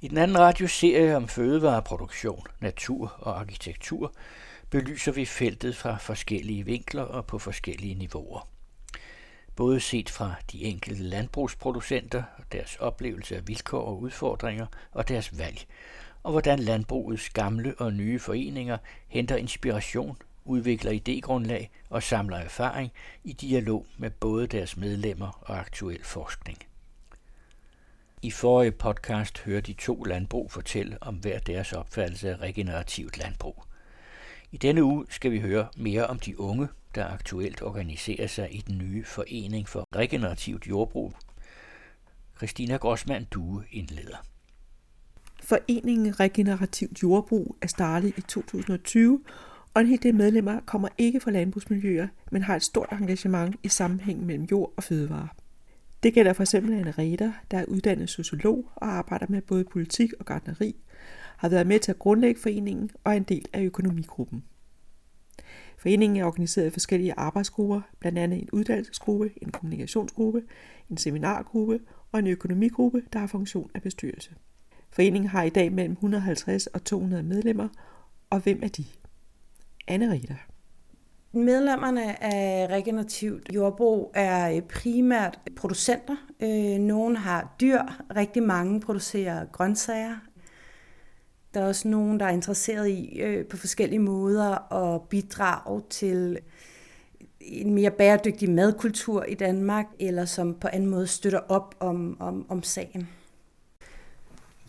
I den anden radioserie om fødevareproduktion, natur og arkitektur belyser vi feltet fra forskellige vinkler og på forskellige niveauer. Både set fra de enkelte landbrugsproducenter og deres oplevelse af vilkår og udfordringer og deres valg, og hvordan landbrugets gamle og nye foreninger henter inspiration, udvikler idégrundlag og samler erfaring i dialog med både deres medlemmer og aktuel forskning. I forrige podcast hørte de to landbrug fortælle om hver deres opfattelse af regenerativt landbrug. I denne uge skal vi høre mere om de unge, der aktuelt organiserer sig i den nye Forening for Regenerativt Jordbrug. Christina Grossmann Due indleder. Foreningen Regenerativt Jordbrug er startet i 2020, og en hel del medlemmer kommer ikke fra landbrugsmiljøer, men har et stort engagement i sammenhæng mellem jord og fødevare. Det gælder for eksempel Anne Reder, der er uddannet sociolog og arbejder med både politik og gardneri, har været med til at grundlægge foreningen og er en del af økonomigruppen. Foreningen er organiseret i forskellige arbejdsgrupper, blandt andet en uddannelsesgruppe, en kommunikationsgruppe, en seminargruppe og en økonomigruppe, der har funktion af bestyrelse. Foreningen har i dag mellem 150 og 200 medlemmer, og hvem er de? Anne Rita. Medlemmerne af regenerativt jordbrug er øh, primært producenter. Øh, Nogle har dyr, rigtig mange producerer grøntsager. Der er også nogen, der er interesseret i øh, på forskellige måder at bidrage til en mere bæredygtig madkultur i Danmark, eller som på anden måde støtter op om, om, om sagen.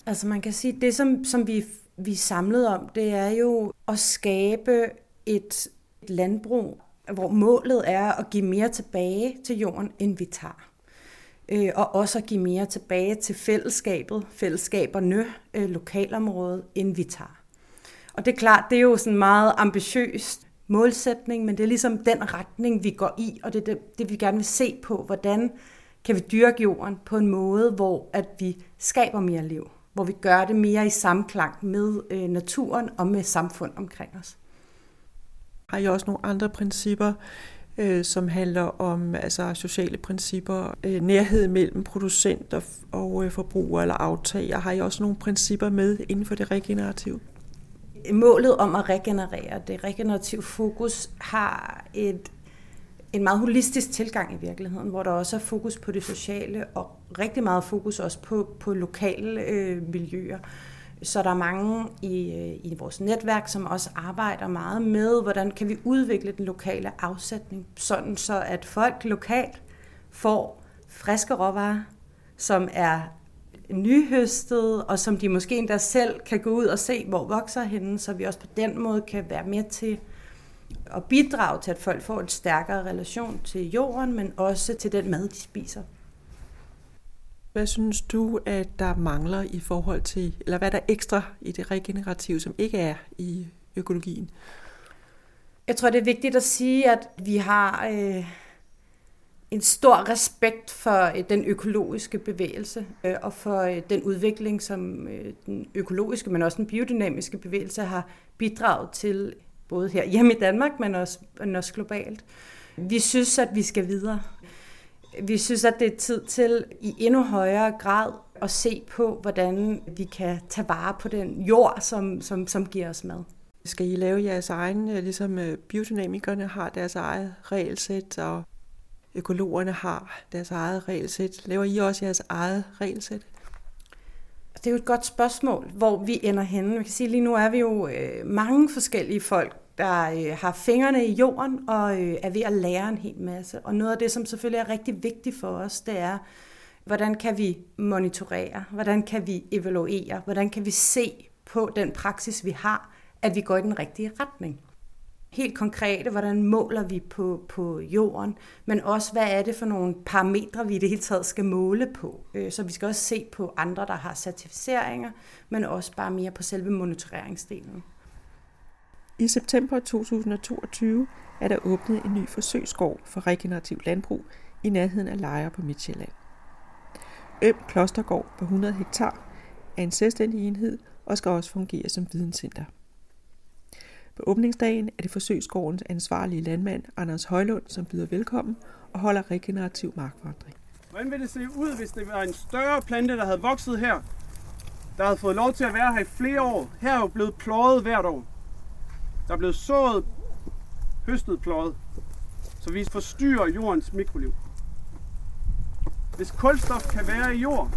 Altså man kan sige, det som, som vi, vi er samlet om, det er jo at skabe et landbrug, hvor målet er at give mere tilbage til jorden, end vi tager. Øh, og også at give mere tilbage til fællesskabet, fællesskaberne, øh, lokalområdet, end vi tager. Og det er klart, det er jo sådan en meget ambitiøst målsætning, men det er ligesom den retning, vi går i, og det er det, det vi gerne vil se på, hvordan kan vi dyrke jorden på en måde, hvor at vi skaber mere liv, hvor vi gør det mere i samklang med øh, naturen og med samfund omkring os har jeg også nogle andre principper, øh, som handler om altså, sociale principper, øh, nærhed mellem producent og, og øh, forbruger eller aftager. Har jeg også nogle principper med inden for det regenerative? Målet om at regenerere, det regenerative fokus, har et, en meget holistisk tilgang i virkeligheden, hvor der også er fokus på det sociale og rigtig meget fokus også på, på lokale øh, miljøer. Så der er mange i, øh, i vores netværk, som også arbejder meget med, hvordan kan vi udvikle den lokale afsætning, sådan så at folk lokalt får friske råvarer, som er nyhøstet, og som de måske endda selv kan gå ud og se, hvor vokser henne, så vi også på den måde kan være med til at bidrage til, at folk får en stærkere relation til jorden, men også til den mad, de spiser. Hvad synes du, at der mangler i forhold til, eller hvad der ekstra i det regenerative, som ikke er i økologien? Jeg tror, det er vigtigt at sige, at vi har øh, en stor respekt for øh, den økologiske bevægelse øh, og for øh, den udvikling, som øh, den økologiske, men også den biodynamiske bevægelse har bidraget til, både her hjemme i Danmark, men også, men også globalt. Vi synes, at vi skal videre. Vi synes, at det er tid til i endnu højere grad at se på, hvordan vi kan tage vare på den jord, som, som, som giver os mad. Skal I lave jeres egen, øh, ligesom øh, biodynamikerne har deres eget regelsæt, og økologerne har deres eget regelsæt? Laver I også jeres eget regelsæt? Det er jo et godt spørgsmål, hvor vi ender henne. Vi kan sige, lige nu er vi jo øh, mange forskellige folk, der øh, har fingrene i jorden og øh, er ved at lære en hel masse. Og noget af det, som selvfølgelig er rigtig vigtigt for os, det er, hvordan kan vi monitorere, hvordan kan vi evaluere, hvordan kan vi se på den praksis, vi har, at vi går i den rigtige retning. Helt konkret, hvordan måler vi på, på jorden, men også, hvad er det for nogle parametre, vi i det hele taget skal måle på. Øh, så vi skal også se på andre, der har certificeringer, men også bare mere på selve monitoreringsdelen. I september 2022 er der åbnet en ny forsøgsgård for regenerativ landbrug i nærheden af Lejre på Midtjylland. Øm Klostergård på 100 hektar er en selvstændig enhed og skal også fungere som videnscenter. På åbningsdagen er det forsøgsgårdens ansvarlige landmand Anders Højlund, som byder velkommen og holder regenerativ markvandring. Hvordan ville det se ud, hvis det var en større plante, der havde vokset her? der havde fået lov til at være her i flere år. Her er jo blevet pløjet hvert år. Der er blevet sået, høstet pløjet. Så vi forstyrrer jordens mikroliv. Hvis kulstof kan være i jord,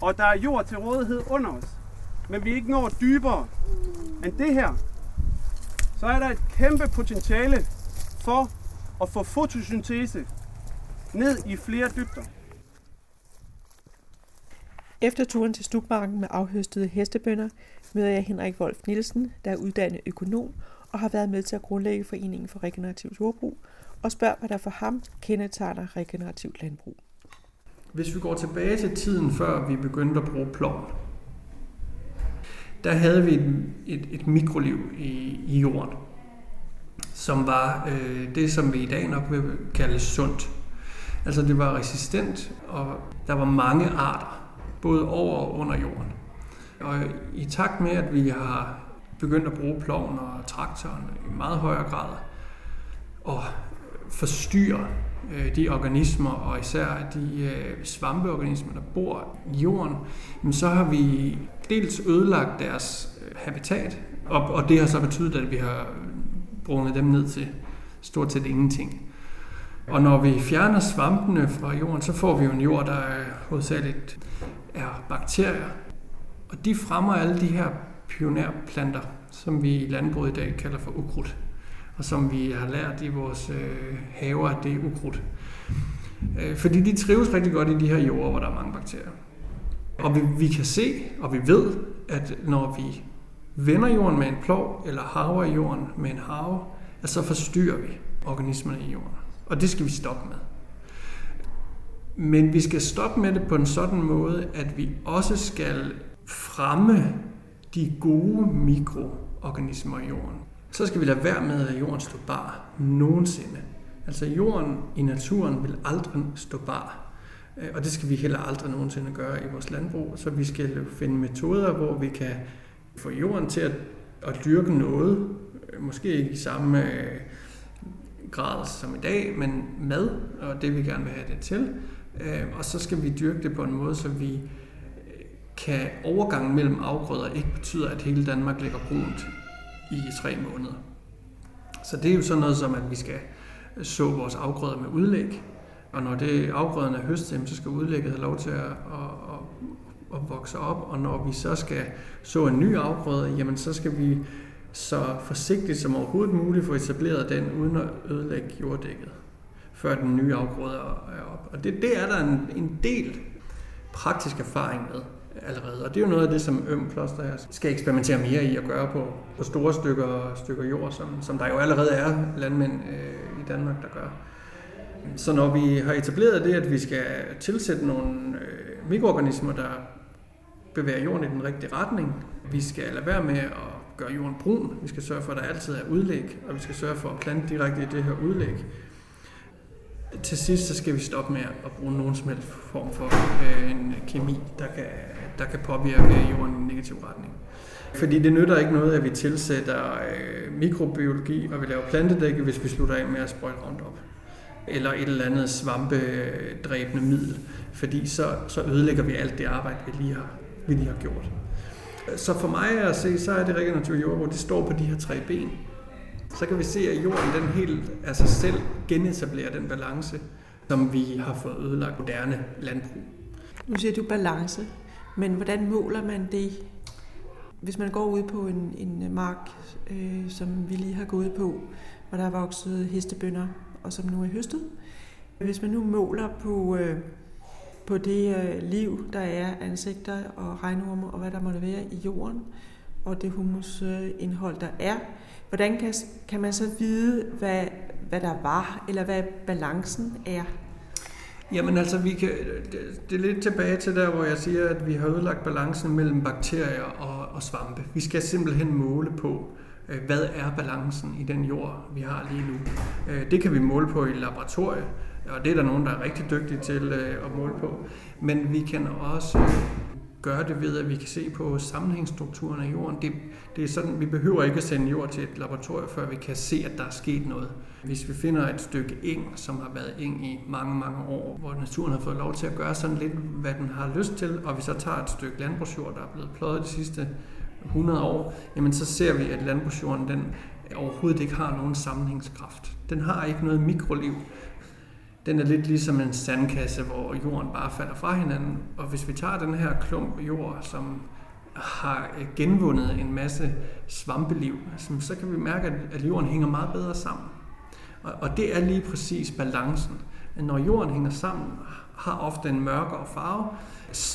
og der er jord til rådighed under os, men vi ikke når dybere end det her, så er der et kæmpe potentiale for at få fotosyntese ned i flere dybder. Efter turen til Stubmarken med afhøstede hestebønder, møder jeg Henrik Wolf Nielsen, der er uddannet økonom og har været med til at grundlægge Foreningen for Regenerativt Jordbrug, og spørger, hvad der for ham kendetegner regenerativt landbrug. Hvis vi går tilbage til tiden, før vi begyndte at bruge ploven, der havde vi et, et, et mikroliv i, i jorden, som var øh, det, som vi i dag nok vil kalde sundt. Altså det var resistent, og der var mange arter, både over og under jorden. Og i takt med, at vi har begyndt at bruge ploven og traktoren i meget højere grad, og forstyrre øh, de organismer, og især de øh, svampeorganismer, der bor i jorden, så har vi dels ødelagt deres øh, habitat, og det har så betydet, at vi har brugt dem ned til stort set ingenting. Og når vi fjerner svampene fra jorden, så får vi jo en jord, der er hovedsageligt er bakterier. Og de fremmer alle de her pionerplanter, som vi i landbruget i dag kalder for ukrudt. Og som vi har lært i vores øh, haver, det er ukrudt. Øh, fordi de trives rigtig godt i de her jorder, hvor der er mange bakterier. Og vi, vi kan se, og vi ved, at når vi vender jorden med en plov, eller haver jorden med en have, så forstyrrer vi organismerne i jorden. Og det skal vi stoppe med. Men vi skal stoppe med det på en sådan måde, at vi også skal fremme de gode mikroorganismer i jorden. Så skal vi lade være med, at jorden står bar nogensinde. Altså jorden i naturen vil aldrig stå bar. Øh, og det skal vi heller aldrig nogensinde gøre i vores landbrug. Så vi skal finde metoder, hvor vi kan få jorden til at, at dyrke noget. Øh, måske ikke i samme øh, grad som i dag, men med, og det vi gerne vil have det til. Øhm, og så skal vi dyrke det på en måde, så vi øh, kan overgangen mellem afgrøder ikke betyder, at hele Danmark ligger brunt i tre måneder. Så det er jo sådan noget som, at vi skal øh, så vores afgrøder med udlæg, og når det afgrøderne er høstet, så skal udlægget have lov til at, at, at, at vokse op, og når vi så skal så en ny afgrøde, jamen så skal vi så forsigtigt som overhovedet muligt få etableret den, uden at ødelægge jorddækket, før den nye afgrøde er op. Og det, det er der en, en del praktisk erfaring med allerede. Og det er jo noget af det, som Øm Kloster skal eksperimentere mere i at gøre på, på store stykker, stykker jord, som, som der jo allerede er landmænd øh, i Danmark, der gør. Så når vi har etableret det, at vi skal tilsætte nogle øh, mikroorganismer, der bevæger jorden i den rigtige retning, vi skal lade være med at gøre jorden brun, vi skal sørge for, at der altid er udlæg, og vi skal sørge for at plante direkte i det her udlæg. Til sidst så skal vi stoppe med at bruge nogen som helst form for øh, en kemi, der kan, der kan påvirke jorden i en negativ retning. Fordi det nytter ikke noget, at vi tilsætter øh, mikrobiologi og vi laver plantedække, hvis vi slutter af med at sprøjte rundt op eller et eller andet svampedræbende middel, fordi så, så ødelægger vi alt det arbejde, vi lige har, vi lige har gjort. Så for mig at se, så er det regenerative jordbrug, det står på de her tre ben. Så kan vi se, at jorden den helt af sig selv genetablerer den balance, som vi har fået ødelagt moderne landbrug. Nu siger du balance, men hvordan måler man det? Hvis man går ud på en, en mark, øh, som vi lige har gået på, hvor der er vokset hestebønder, og som nu er høstet. Hvis man nu måler på, øh, på det øh, liv, der er ansigter og regnorme og hvad der måtte være i jorden, og det humusindhold, der er, hvordan kan, kan man så vide, hvad, hvad der var, eller hvad balancen er? Jamen altså, vi kan, det er lidt tilbage til der, hvor jeg siger, at vi har ødelagt balancen mellem bakterier og, og svampe. Vi skal simpelthen måle på, øh, hvad er balancen i den jord, vi har lige nu. Øh, det kan vi måle på i laboratoriet, og det er der nogen, der er rigtig dygtige til øh, at måle på. Men vi kan også gøre det ved, at vi kan se på sammenhængsstrukturen af jorden. Det, det er sådan, vi behøver ikke at sende jord til et laboratorium, før vi kan se, at der er sket noget. Hvis vi finder et stykke eng, som har været eng i mange, mange år, hvor naturen har fået lov til at gøre sådan lidt, hvad den har lyst til, og vi så tager et stykke landbrugsjord, der er blevet pløjet de sidste 100 år, jamen så ser vi, at landbrugsjorden den overhovedet ikke har nogen sammenhængskraft. Den har ikke noget mikroliv. Den er lidt ligesom en sandkasse, hvor jorden bare falder fra hinanden. Og hvis vi tager den her klump jord, som har øh, genvundet en masse svampeliv, altså, så kan vi mærke, at jorden hænger meget bedre sammen. Og det er lige præcis balancen. Når jorden hænger sammen, har ofte en mørkere farve,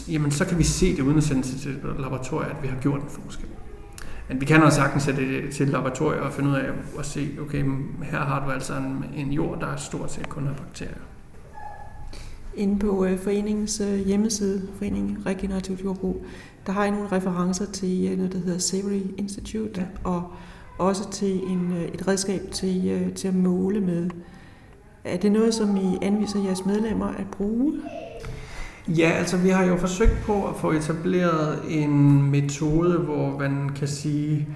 jamen så kan vi se det uden at sende til et laboratorium, at vi har gjort en forskel. Men vi kan også sagtens sætte det til et laboratorium og finde ud af at se, okay, her har du altså en, en jord, der stort set kun har bakterier. Inde på øh, foreningens øh, hjemmeside, Foreningen Regenerativt Jordbrug, der har I nogle referencer til øh, noget, der hedder Savory Institute, ja. og også til en, et redskab til, til at måle med. Er det noget, som I anviser jeres medlemmer at bruge? Ja, altså vi har jo forsøgt på at få etableret en metode, hvor man kan sige,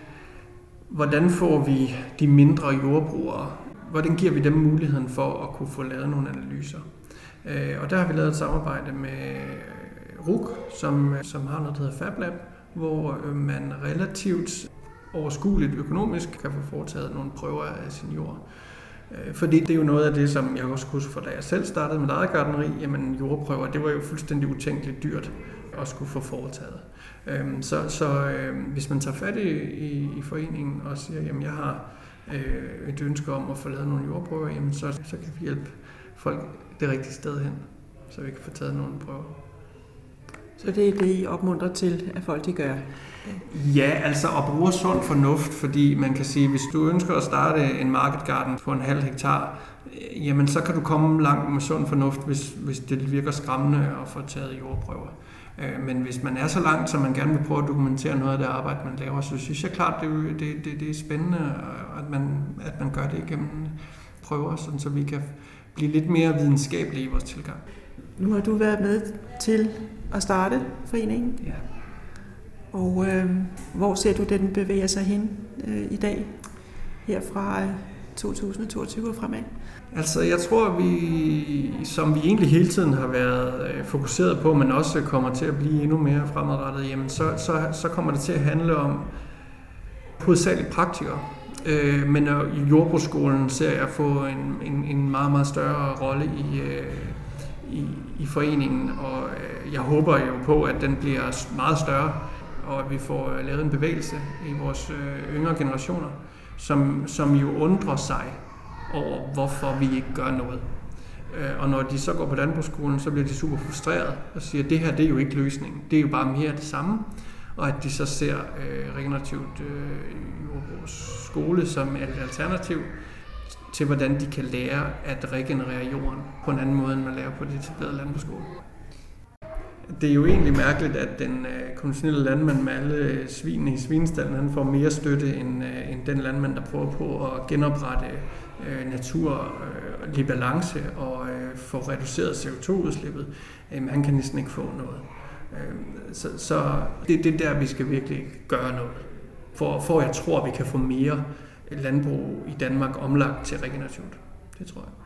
hvordan får vi de mindre jordbrugere, hvordan giver vi dem muligheden for at kunne få lavet nogle analyser. Øh, og der har vi lavet et samarbejde med øh, RUK, som, øh, som har noget, der hedder FabLab, hvor man relativt overskueligt økonomisk kan få foretaget nogle prøver af sin jord. Øh, fordi det er jo noget af det, som jeg også husker, fra da jeg selv startede med eget gardneri, jamen jordprøver, det var jo fuldstændig utænkeligt dyrt at skulle få foretaget. Øhm, så, så øhm, hvis man tager fat i, i, i foreningen og siger, jamen jeg har øh, et ønske om at få lavet nogle jordprøver, jamen så, så kan vi hjælpe folk det rigtige sted hen, så vi kan få taget nogle prøver. Så det er det, I opmuntrer til, at folk de gør? Ja, altså at bruge sund fornuft, fordi man kan sige, hvis du ønsker at starte en market garden på en halv hektar, øh, jamen så kan du komme langt med sund fornuft, hvis, hvis det virker skræmmende at få taget jordprøver. Øh, men hvis man er så langt, så man gerne vil prøve at dokumentere noget af det arbejde, man laver, så synes jeg klart, det, det, det, det er spændende, at man, at man gør det igennem prøver, sådan så vi kan blive lidt mere videnskabelige i vores tilgang. Nu har du været med til at starte foreningen. Ja. Og øh, hvor ser du, den bevæger sig hen øh, i dag, her fra øh, 2022 og fremad? Altså, jeg tror, vi, som vi egentlig hele tiden har været øh, fokuseret på, men også kommer til at blive endnu mere fremadrettet, jamen så, så, så kommer det til at handle om hovedsageligt praktikere. Øh, men i jordbrugsskolen ser jeg få en, en, en meget, meget større rolle i, øh, i, i foreningen, og øh, jeg håber jo på, at den bliver meget større og at vi får øh, lavet en bevægelse i vores øh, yngre generationer, som, som jo undrer sig over, hvorfor vi ikke gør noget. Øh, og når de så går på landbrugsskolen, så bliver de super frustreret og siger, at det her det er jo ikke løsningen. Det er jo bare mere det samme. Og at de så ser øh, regenerativt øh, skole som et alternativ til, hvordan de kan lære at regenerere jorden på en anden måde, end man lærer på det etablerede landbrugsskole. Det er jo egentlig mærkeligt, at den øh, konventionelle landmand med alle øh, svinene i svinestallen, han får mere støtte end, øh, end den landmand, der prøver på at genoprette øh, natur øh, i balance og øh, få reduceret CO2-udslippet. Øh, han kan næsten ikke få noget. Øh, så så det, det er der, vi skal virkelig gøre noget. For, for jeg tror, at vi kan få mere landbrug i Danmark omlagt til regenerativt. Det tror jeg.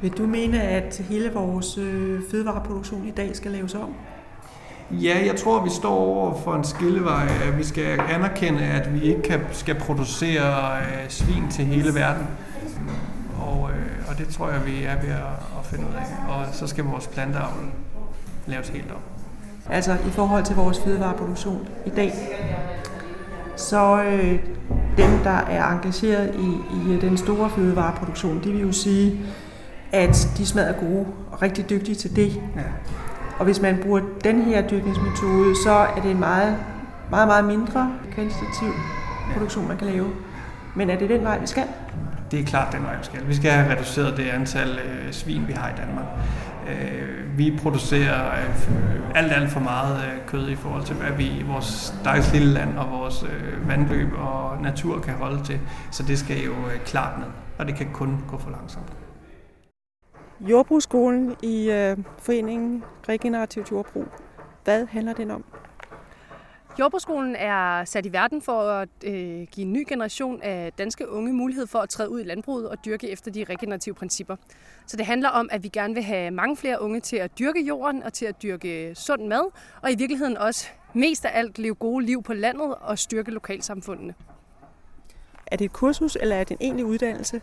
Vil du mene, at hele vores øh, fødevareproduktion i dag skal laves om? Ja, jeg tror, vi står over for en skillevej. Vi skal anerkende, at vi ikke kan, skal producere øh, svin til hele verden. Og, øh, og det tror jeg, vi er ved at, at finde ud af. Og så skal vores planteavl laves helt om. Altså i forhold til vores fødevareproduktion i dag, så øh, dem, der er engageret i, i den store fødevareproduktion, de vil jo sige, at de smager gode og rigtig dygtige til det. Ja. Og hvis man bruger den her dyrkningsmetode, så er det en meget, meget, meget mindre kvantitativ produktion, man kan lave. Men er det den vej, vi skal? Det er klart den vej, vi skal. Vi skal have reduceret det antal øh, svin, vi har i Danmark. Øh, vi producerer øh, alt, alt for meget øh, kød i forhold til, hvad vi i vores dejlige lille land og vores øh, vandløb og natur kan holde til. Så det skal jo øh, klart ned, og det kan kun gå for langsomt. Jordbrugsskolen i øh, foreningen Regenerativt Jordbrug. Hvad handler den om? Jordbrugsskolen er sat i verden for at øh, give en ny generation af danske unge mulighed for at træde ud i landbruget og dyrke efter de regenerative principper. Så det handler om, at vi gerne vil have mange flere unge til at dyrke jorden og til at dyrke sund mad, og i virkeligheden også mest af alt leve gode liv på landet og styrke lokalsamfundene. Er det et kursus, eller er det en egentlig uddannelse?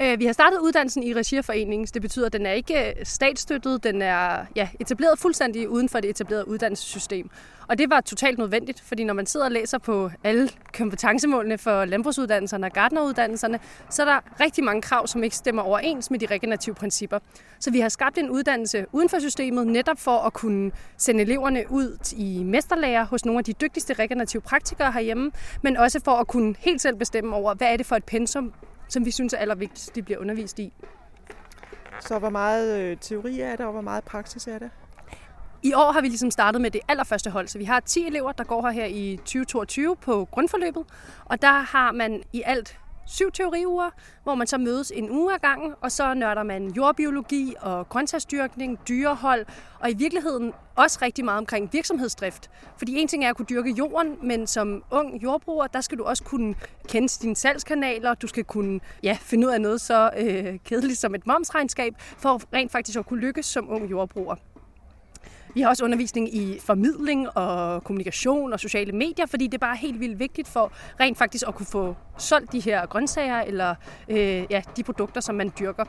Øh, vi har startet uddannelsen i regi af foreningen, det betyder, at den er ikke øh, statsstøttet, den er ja, etableret fuldstændig uden for det etablerede uddannelsessystem. Og det var totalt nødvendigt, fordi når man sidder og læser på alle kompetencemålene for landbrugsuddannelserne og gardneruddannelserne, så er der rigtig mange krav, som ikke stemmer overens med de regenerative principper. Så vi har skabt en uddannelse uden for systemet, netop for at kunne sende eleverne ud i mesterlærer hos nogle af de dygtigste regenerative praktikere herhjemme, men også for at kunne helt selv bestemme over, hvad er det for et pensum, som vi synes er allervigtigst, de bliver undervist i. Så hvor meget øh, teori er der, og hvor meget praksis er der? I år har vi ligesom startet med det allerførste hold, så vi har 10 elever, der går her, her i 2022 på grundforløbet, og der har man i alt syv teoriuger, hvor man så mødes en uge ad gangen, og så nørder man jordbiologi og grøntsagsdyrkning, dyrehold, og i virkeligheden også rigtig meget omkring virksomhedsdrift. Fordi en ting er at kunne dyrke jorden, men som ung jordbruger, der skal du også kunne kende dine salgskanaler, du skal kunne ja, finde ud af noget så øh, kedeligt som et momsregnskab, for rent faktisk at kunne lykkes som ung jordbruger. Vi har også undervisning i formidling og kommunikation og sociale medier, fordi det er bare helt vildt vigtigt for rent faktisk at kunne få solgt de her grøntsager eller øh, ja, de produkter, som man dyrker.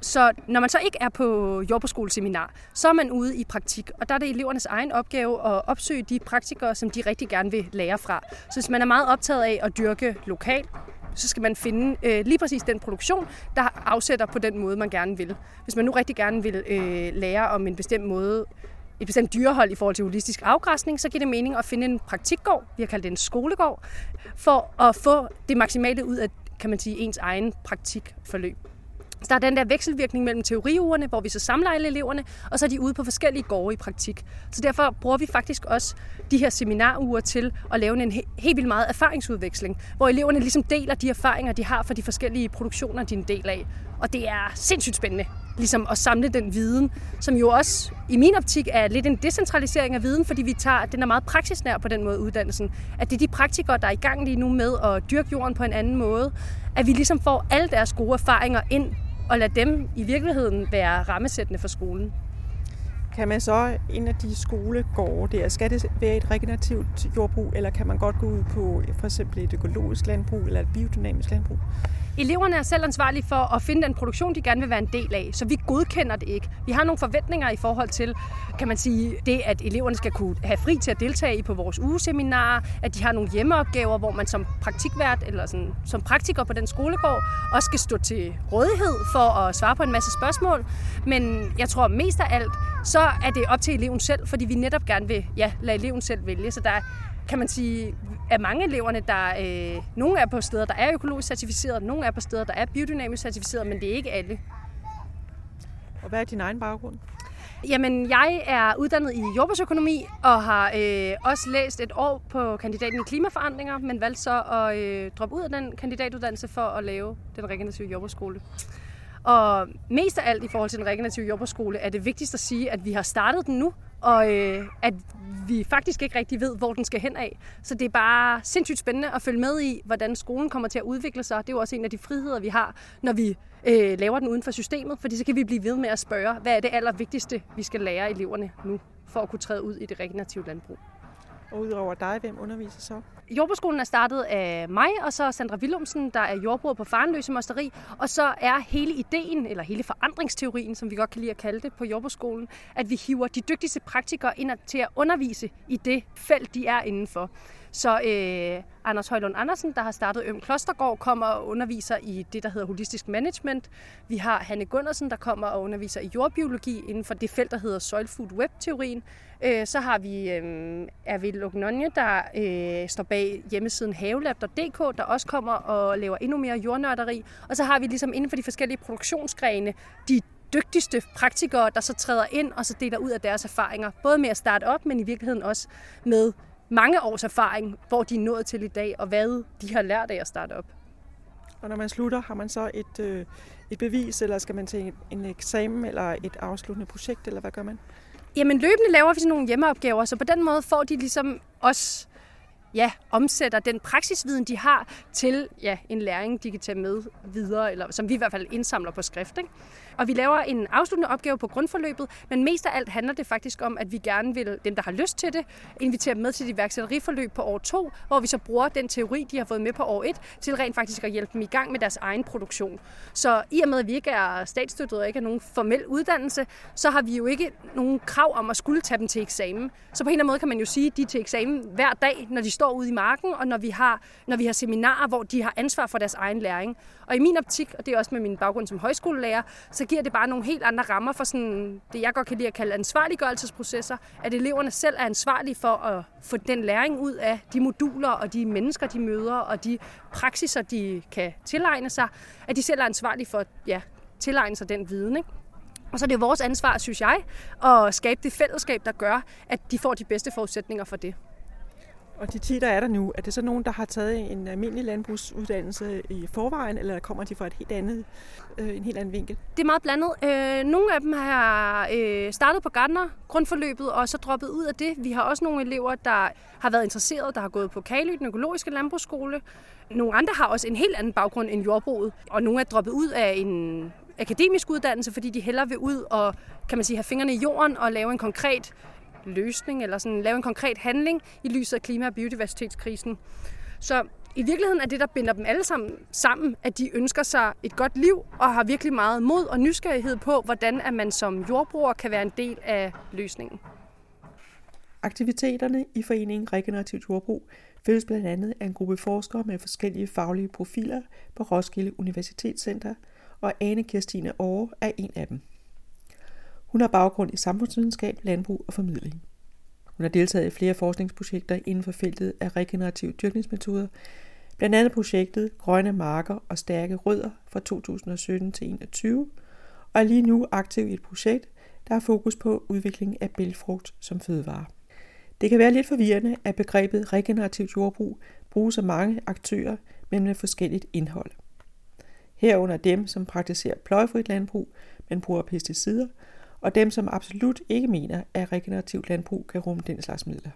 Så når man så ikke er på jordbrugsskoleseminar, så er man ude i praktik, og der er det elevernes egen opgave at opsøge de praktikere, som de rigtig gerne vil lære fra. Så hvis man er meget optaget af at dyrke lokalt, så skal man finde øh, lige præcis den produktion, der afsætter på den måde, man gerne vil. Hvis man nu rigtig gerne vil øh, lære om en bestemt måde et bestemt dyrehold i forhold til holistisk afgræsning, så giver det mening at finde en praktikgård, vi har kaldt det en skolegård, for at få det maksimale ud af kan man sige, ens egen praktikforløb. Så der er den der vekselvirkning mellem teoriugerne, hvor vi så samler alle eleverne, og så er de ude på forskellige gårde i praktik. Så derfor bruger vi faktisk også de her seminaruger til at lave en helt vildt meget erfaringsudveksling, hvor eleverne ligesom deler de erfaringer, de har fra de forskellige produktioner, de er en del af. Og det er sindssygt spændende ligesom at samle den viden, som jo også i min optik er lidt en decentralisering af viden, fordi vi tager, den er meget praksisnær på den måde uddannelsen. At det er de praktikere, der er i gang lige nu med at dyrke jorden på en anden måde, at vi ligesom får alle deres gode erfaringer ind og lade dem i virkeligheden være rammesættende for skolen. Kan man så en af de skolegårde der, skal det være et regenerativt jordbrug, eller kan man godt gå ud på for eksempel et økologisk landbrug eller et biodynamisk landbrug? Eleverne er selv ansvarlige for at finde den produktion, de gerne vil være en del af, så vi godkender det ikke. Vi har nogle forventninger i forhold til, kan man sige, det at eleverne skal kunne have fri til at deltage i på vores ugeseminarer, at de har nogle hjemmeopgaver, hvor man som praktikvært eller sådan, som praktiker på den skolegård også skal stå til rådighed for at svare på en masse spørgsmål. Men jeg tror mest af alt, så er det op til eleven selv, fordi vi netop gerne vil ja, lade eleven selv vælge. Så der kan man sige, at mange eleverne, der øh, nogle er på steder, der er økologisk certificeret, nogle er på steder, der er biodynamisk certificeret, men det er ikke alle. Og hvad er din egen baggrund? Jamen, jeg er uddannet i jordbrugsøkonomi og har øh, også læst et år på kandidaten i klimaforandringer, men valgte så at øh, droppe ud af den kandidatuddannelse for at lave den regenerative jordbrugsskole. Og mest af alt i forhold til den regenerative jordbrugsskole er det vigtigst at sige, at vi har startet den nu, og øh, at vi faktisk ikke rigtig ved, hvor den skal hen af. Så det er bare sindssygt spændende at følge med i, hvordan skolen kommer til at udvikle sig. Det er jo også en af de friheder, vi har, når vi øh, laver den uden for systemet, fordi så kan vi blive ved med at spørge, hvad er det allervigtigste, vi skal lære eleverne nu, for at kunne træde ud i det regenerative landbrug. Og udover dig, hvem underviser så? Jordbrugsskolen er startet af mig, og så Sandra Willumsen, der er jordbruger på Farenløse Mosteri. Og så er hele ideen, eller hele forandringsteorien, som vi godt kan lide at kalde det på jordbrugsskolen, at vi hiver de dygtigste praktikere ind til at undervise i det felt, de er indenfor. Så øh, Anders Højlund Andersen, der har startet Øm Klostergård, kommer og underviser i det, der hedder holistisk management. Vi har Hanne Gundersen, der kommer og underviser i jordbiologi inden for det felt, der hedder soil food web-teorien. Øh, så har vi øh, Ervid Lugnonje, der øh, står bag hjemmesiden havelab.dk, der også kommer og laver endnu mere jordnørderi. Og så har vi ligesom inden for de forskellige produktionsgrene de dygtigste praktikere, der så træder ind og så deler ud af deres erfaringer. Både med at starte op, men i virkeligheden også med mange års erfaring, hvor de er nået til i dag, og hvad de har lært af at starte op. Og når man slutter, har man så et, øh, et bevis, eller skal man til en eksamen, eller et afsluttende projekt, eller hvad gør man? Jamen løbende laver vi sådan nogle hjemmeopgaver, så på den måde får de ligesom også ja, omsætter den praksisviden, de har, til ja, en læring, de kan tage med videre, eller som vi i hvert fald indsamler på skrift. Ikke? Og vi laver en afsluttende opgave på grundforløbet, men mest af alt handler det faktisk om, at vi gerne vil, dem der har lyst til det, invitere dem med til et iværksætteriforløb på år 2, hvor vi så bruger den teori, de har fået med på år 1, til rent faktisk at hjælpe dem i gang med deres egen produktion. Så i og med, at vi ikke er statsstøttet og ikke har nogen formel uddannelse, så har vi jo ikke nogen krav om at skulle tage dem til eksamen. Så på en eller anden måde kan man jo sige, at de er til eksamen hver dag, når de står ude i marken, og når vi har, når vi har seminarer, hvor de har ansvar for deres egen læring. Og i min optik, og det er også med min baggrund som højskolelærer, så giver det bare nogle helt andre rammer for sådan, det, jeg godt kan lide at kalde ansvarliggørelsesprocesser, at eleverne selv er ansvarlige for at få den læring ud af de moduler og de mennesker, de møder, og de praksiser, de kan tilegne sig, at de selv er ansvarlige for at ja, tilegne sig den viden. Ikke? Og så er det vores ansvar, synes jeg, at skabe det fællesskab, der gør, at de får de bedste forudsætninger for det. Og de 10, der er der nu, er det så nogen, der har taget en almindelig landbrugsuddannelse i forvejen, eller kommer de fra et helt andet, øh, en helt anden vinkel? Det er meget blandet. Øh, nogle af dem har øh, startet på Gardner grundforløbet, og så droppet ud af det. Vi har også nogle elever, der har været interesserede, der har gået på Kalø, den økologiske landbrugsskole. Nogle andre har også en helt anden baggrund end jordbruget, og nogle er droppet ud af en akademisk uddannelse, fordi de hellere vil ud og kan man sige, have fingrene i jorden og lave en konkret løsning, eller sådan lave en konkret handling i lyset af klima- og biodiversitetskrisen. Så i virkeligheden er det, der binder dem alle sammen sammen, at de ønsker sig et godt liv og har virkelig meget mod og nysgerrighed på, hvordan at man som jordbruger kan være en del af løsningen. Aktiviteterne i foreningen Regenerativt Jordbrug følges blandt andet af en gruppe forskere med forskellige faglige profiler på Roskilde Universitetscenter, og Ane Kirstine Aare er en af dem. Hun har baggrund i samfundsvidenskab, landbrug og formidling. Hun har deltaget i flere forskningsprojekter inden for feltet af regenerative dyrkningsmetoder, blandt andet projektet Grønne Marker og Stærke Rødder fra 2017 til 2021, og er lige nu aktiv i et projekt, der har fokus på udvikling af bælfrugt som fødevare. Det kan være lidt forvirrende, at begrebet regenerativt jordbrug bruges af mange aktører, men med forskelligt indhold. Herunder dem, som praktiserer pløjfrit landbrug, men bruger pesticider, og dem, som absolut ikke mener, at regenerativt landbrug kan rumme den slags midler.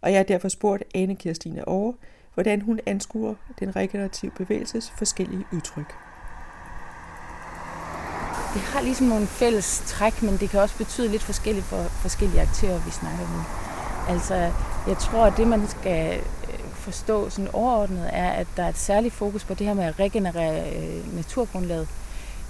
Og jeg har derfor spurgt Ane Kirstine over, hvordan hun anskuer den regenerative bevægelses forskellige udtryk. Det har ligesom nogle fælles træk, men det kan også betyde lidt forskelligt for forskellige aktører, vi snakker med. Altså, jeg tror, at det, man skal øh, forstå sådan overordnet, er, at der er et særligt fokus på det her med at regenerere øh, naturgrundlaget.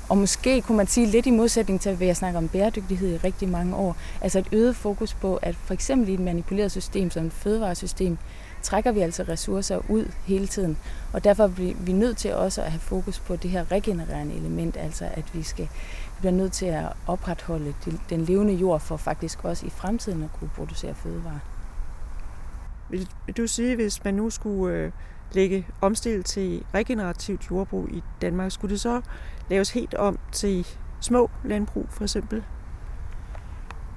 Og måske kunne man sige lidt i modsætning til, hvad jeg snakker om bæredygtighed i rigtig mange år. Altså et øget fokus på, at for eksempel i et manipuleret system som et fødevaresystem, trækker vi altså ressourcer ud hele tiden. Og derfor bliver vi nødt til også at have fokus på det her regenererende element, altså at vi skal vi bliver nødt til at opretholde den levende jord for faktisk også i fremtiden at kunne producere fødevarer. Vil, vil du sige, hvis man nu skulle øh, lægge omstillet til regenerativt jordbrug i Danmark, skulle det så laves helt om til små landbrug for eksempel?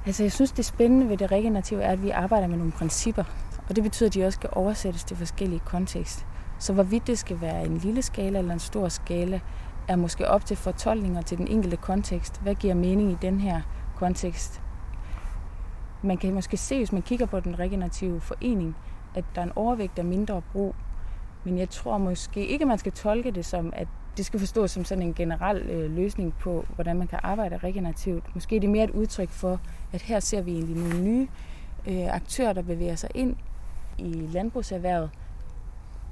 Altså jeg synes, det spændende ved det regenerative er, at vi arbejder med nogle principper, og det betyder, at de også skal oversættes til forskellige kontekst. Så hvorvidt det skal være en lille skala eller en stor skala, er måske op til fortolkninger til den enkelte kontekst. Hvad giver mening i den her kontekst? Man kan måske se, hvis man kigger på den regenerative forening, at der er en overvægt af mindre brug. Men jeg tror måske ikke, at man skal tolke det som, at det skal forstås som sådan en generel øh, løsning på, hvordan man kan arbejde regenerativt. Måske er det mere et udtryk for, at her ser vi egentlig nogle nye øh, aktører, der bevæger sig ind i landbrugserhvervet,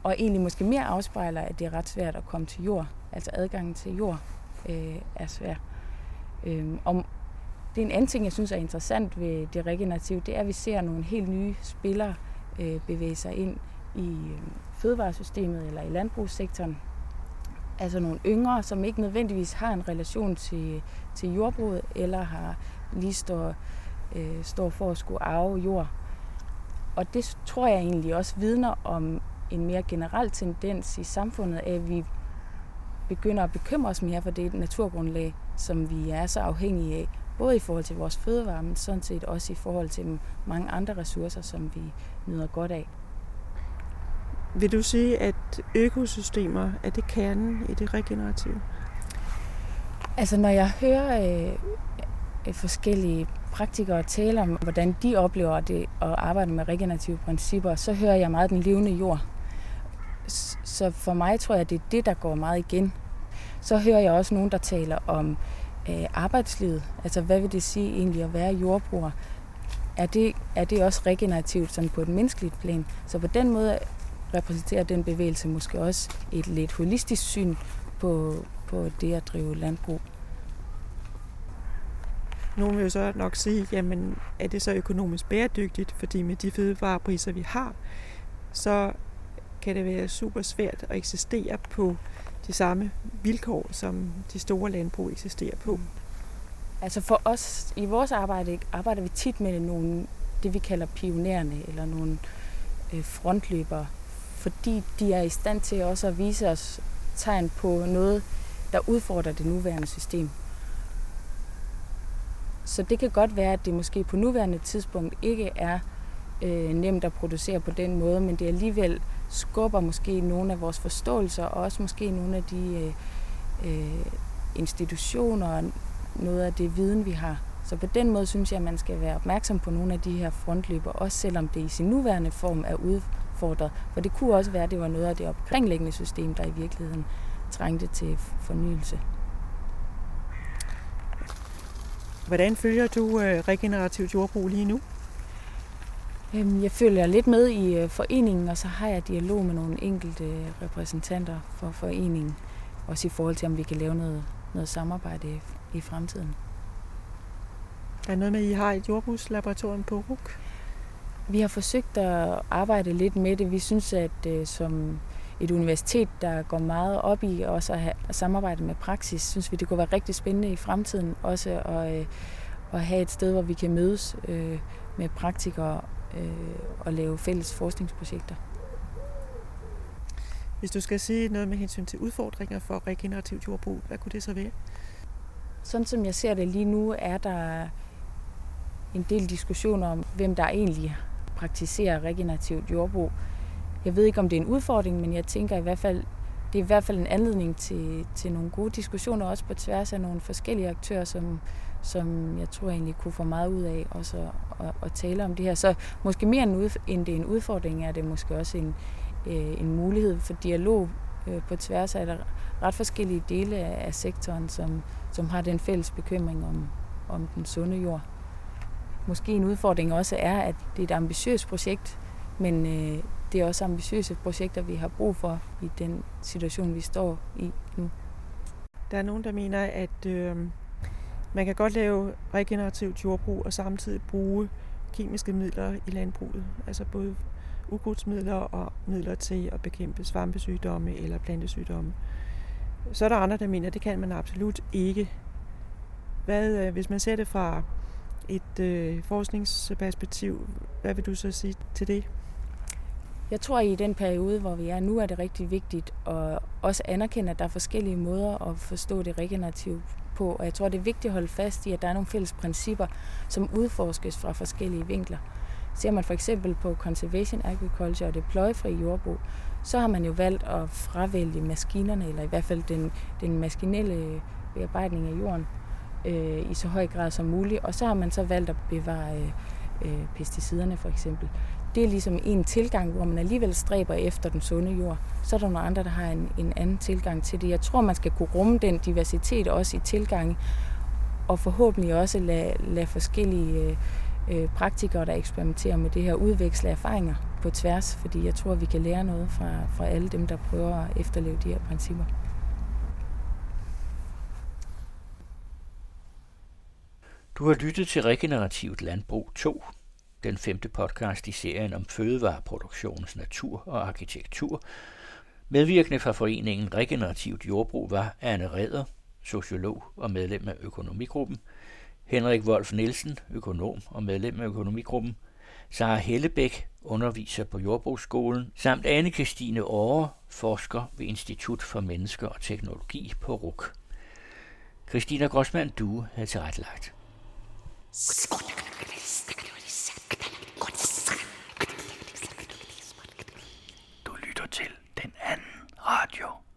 og egentlig måske mere afspejler, at det er ret svært at komme til jord. Altså adgangen til jord øh, er svær. Øh, og det er en anden ting, jeg synes er interessant ved det regenerative, det er, at vi ser nogle helt nye spillere øh, bevæge sig ind i øh, fødevaresystemet eller i landbrugssektoren. Altså nogle yngre, som ikke nødvendigvis har en relation til, til jordbruget, eller har lige står, øh, står for at skulle arve jord. Og det tror jeg egentlig også vidner om en mere generel tendens i samfundet, at vi begynder at bekymre os mere for det naturgrundlag, som vi er så afhængige af, både i forhold til vores fødevarer, men sådan set også i forhold til mange andre ressourcer, som vi nyder godt af. Vil du sige, at økosystemer er det kernen i det regenerative? Altså når jeg hører øh, øh, forskellige praktikere tale om, hvordan de oplever det at arbejde med regenerative principper, så hører jeg meget den levende jord. Så for mig tror jeg, det er det, der går meget igen. Så hører jeg også nogen, der taler om øh, arbejdslivet. Altså, hvad vil det sige egentlig at være jordbruger? Er det, er det også regenerativt sådan på et menneskeligt plan? Så på den måde repræsenterer den bevægelse måske også et lidt holistisk syn på, på det at drive landbrug. Nogle vil jo så nok sige, jamen er det så økonomisk bæredygtigt, fordi med de fødevarepriser, vi har, så kan det være super svært at eksistere på de samme vilkår, som de store landbrug eksisterer på. Altså for os, i vores arbejde, arbejder vi tit med nogle, det vi kalder pionerende, eller nogle øh, frontløbere, fordi de er i stand til også at vise os tegn på noget, der udfordrer det nuværende system. Så det kan godt være, at det måske på nuværende tidspunkt ikke er øh, nemt at producere på den måde, men det alligevel skubber måske nogle af vores forståelser, og også måske nogle af de øh, øh, institutioner og noget af det viden, vi har. Så på den måde synes jeg, at man skal være opmærksom på nogle af de her frontløber, også selvom det i sin nuværende form er udfordret. For det kunne også være, at det var noget af det omkringliggende system, der i virkeligheden trængte til fornyelse. Hvordan følger du øh, regenerativt jordbrug lige nu? Øhm, jeg følger lidt med i øh, foreningen, og så har jeg dialog med nogle enkelte repræsentanter for foreningen. Også i forhold til, om vi kan lave noget, noget samarbejde i fremtiden. Der er noget med, at I har et jordbrugslaboratorium på RUK. Vi har forsøgt at arbejde lidt med det. Vi synes, at øh, som et universitet, der går meget op i også at, have, at samarbejde med praksis, synes vi, det kunne være rigtig spændende i fremtiden også at, øh, at have et sted, hvor vi kan mødes øh, med praktikere øh, og lave fælles forskningsprojekter. Hvis du skal sige noget med hensyn til udfordringer for regenerativt jordbrug, hvad kunne det så være? Sådan som jeg ser det lige nu, er der en del diskussioner om, hvem der egentlig praktisere regenerativt jordbrug. Jeg ved ikke, om det er en udfordring, men jeg tænker i hvert fald, det er i hvert fald en anledning til, til nogle gode diskussioner, også på tværs af nogle forskellige aktører, som, som jeg tror egentlig kunne få meget ud af også at, at, at tale om det her. Så måske mere end, ud, end det er en udfordring, er det måske også en, øh, en mulighed for dialog øh, på tværs af der ret forskellige dele af, af sektoren, som, som har den fælles bekymring om, om den sunde jord. Måske en udfordring også er, at det er et ambitiøst projekt, men øh, det er også ambitiøse projekter, vi har brug for i den situation, vi står i nu. Der er nogen, der mener, at øh, man kan godt lave regenerativt jordbrug og samtidig bruge kemiske midler i landbruget. Altså både ukrudtsmidler og midler til at bekæmpe svampesygdomme eller plantesygdomme. Så er der andre, der mener, at det kan man absolut ikke. Hvad, øh, hvis man ser det fra et øh, forskningsperspektiv, hvad vil du så sige til det? Jeg tror, at i den periode, hvor vi er nu, er det rigtig vigtigt at også anerkende, at der er forskellige måder at forstå det regenerative på. Og jeg tror, det er vigtigt at holde fast i, at der er nogle fælles principper, som udforskes fra forskellige vinkler. Ser man for eksempel på conservation agriculture og det pløjefri jordbrug, så har man jo valgt at fravælge maskinerne, eller i hvert fald den, den maskinelle bearbejdning af jorden øh, i så høj grad som muligt. Og så har man så valgt at bevare øh, øh, pesticiderne for eksempel det er ligesom en tilgang, hvor man alligevel stræber efter den sunde jord. Så er der nogle andre, der har en, en anden tilgang til det. Jeg tror, man skal kunne rumme den diversitet også i tilgangen, og forhåbentlig også lade, lade forskellige øh, øh, praktikere, der eksperimenterer med det her, udveksle erfaringer på tværs, fordi jeg tror, vi kan lære noget fra, fra alle dem, der prøver at efterleve de her principper. Du har lyttet til Regenerativt Landbrug 2, den femte podcast i serien om fødevareproduktionens natur og arkitektur. Medvirkende fra foreningen Regenerativt Jordbrug var Anne Redder, sociolog og medlem af økonomigruppen, Henrik Wolf Nielsen, økonom og medlem af økonomigruppen, Sara Hellebæk, underviser på Jordbrugsskolen, samt Anne Christine Aare, forsker ved Institut for Mennesker og Teknologi på RUK. Christina Grossmann du havde tilrettelagt. Du lytter til den anden radio.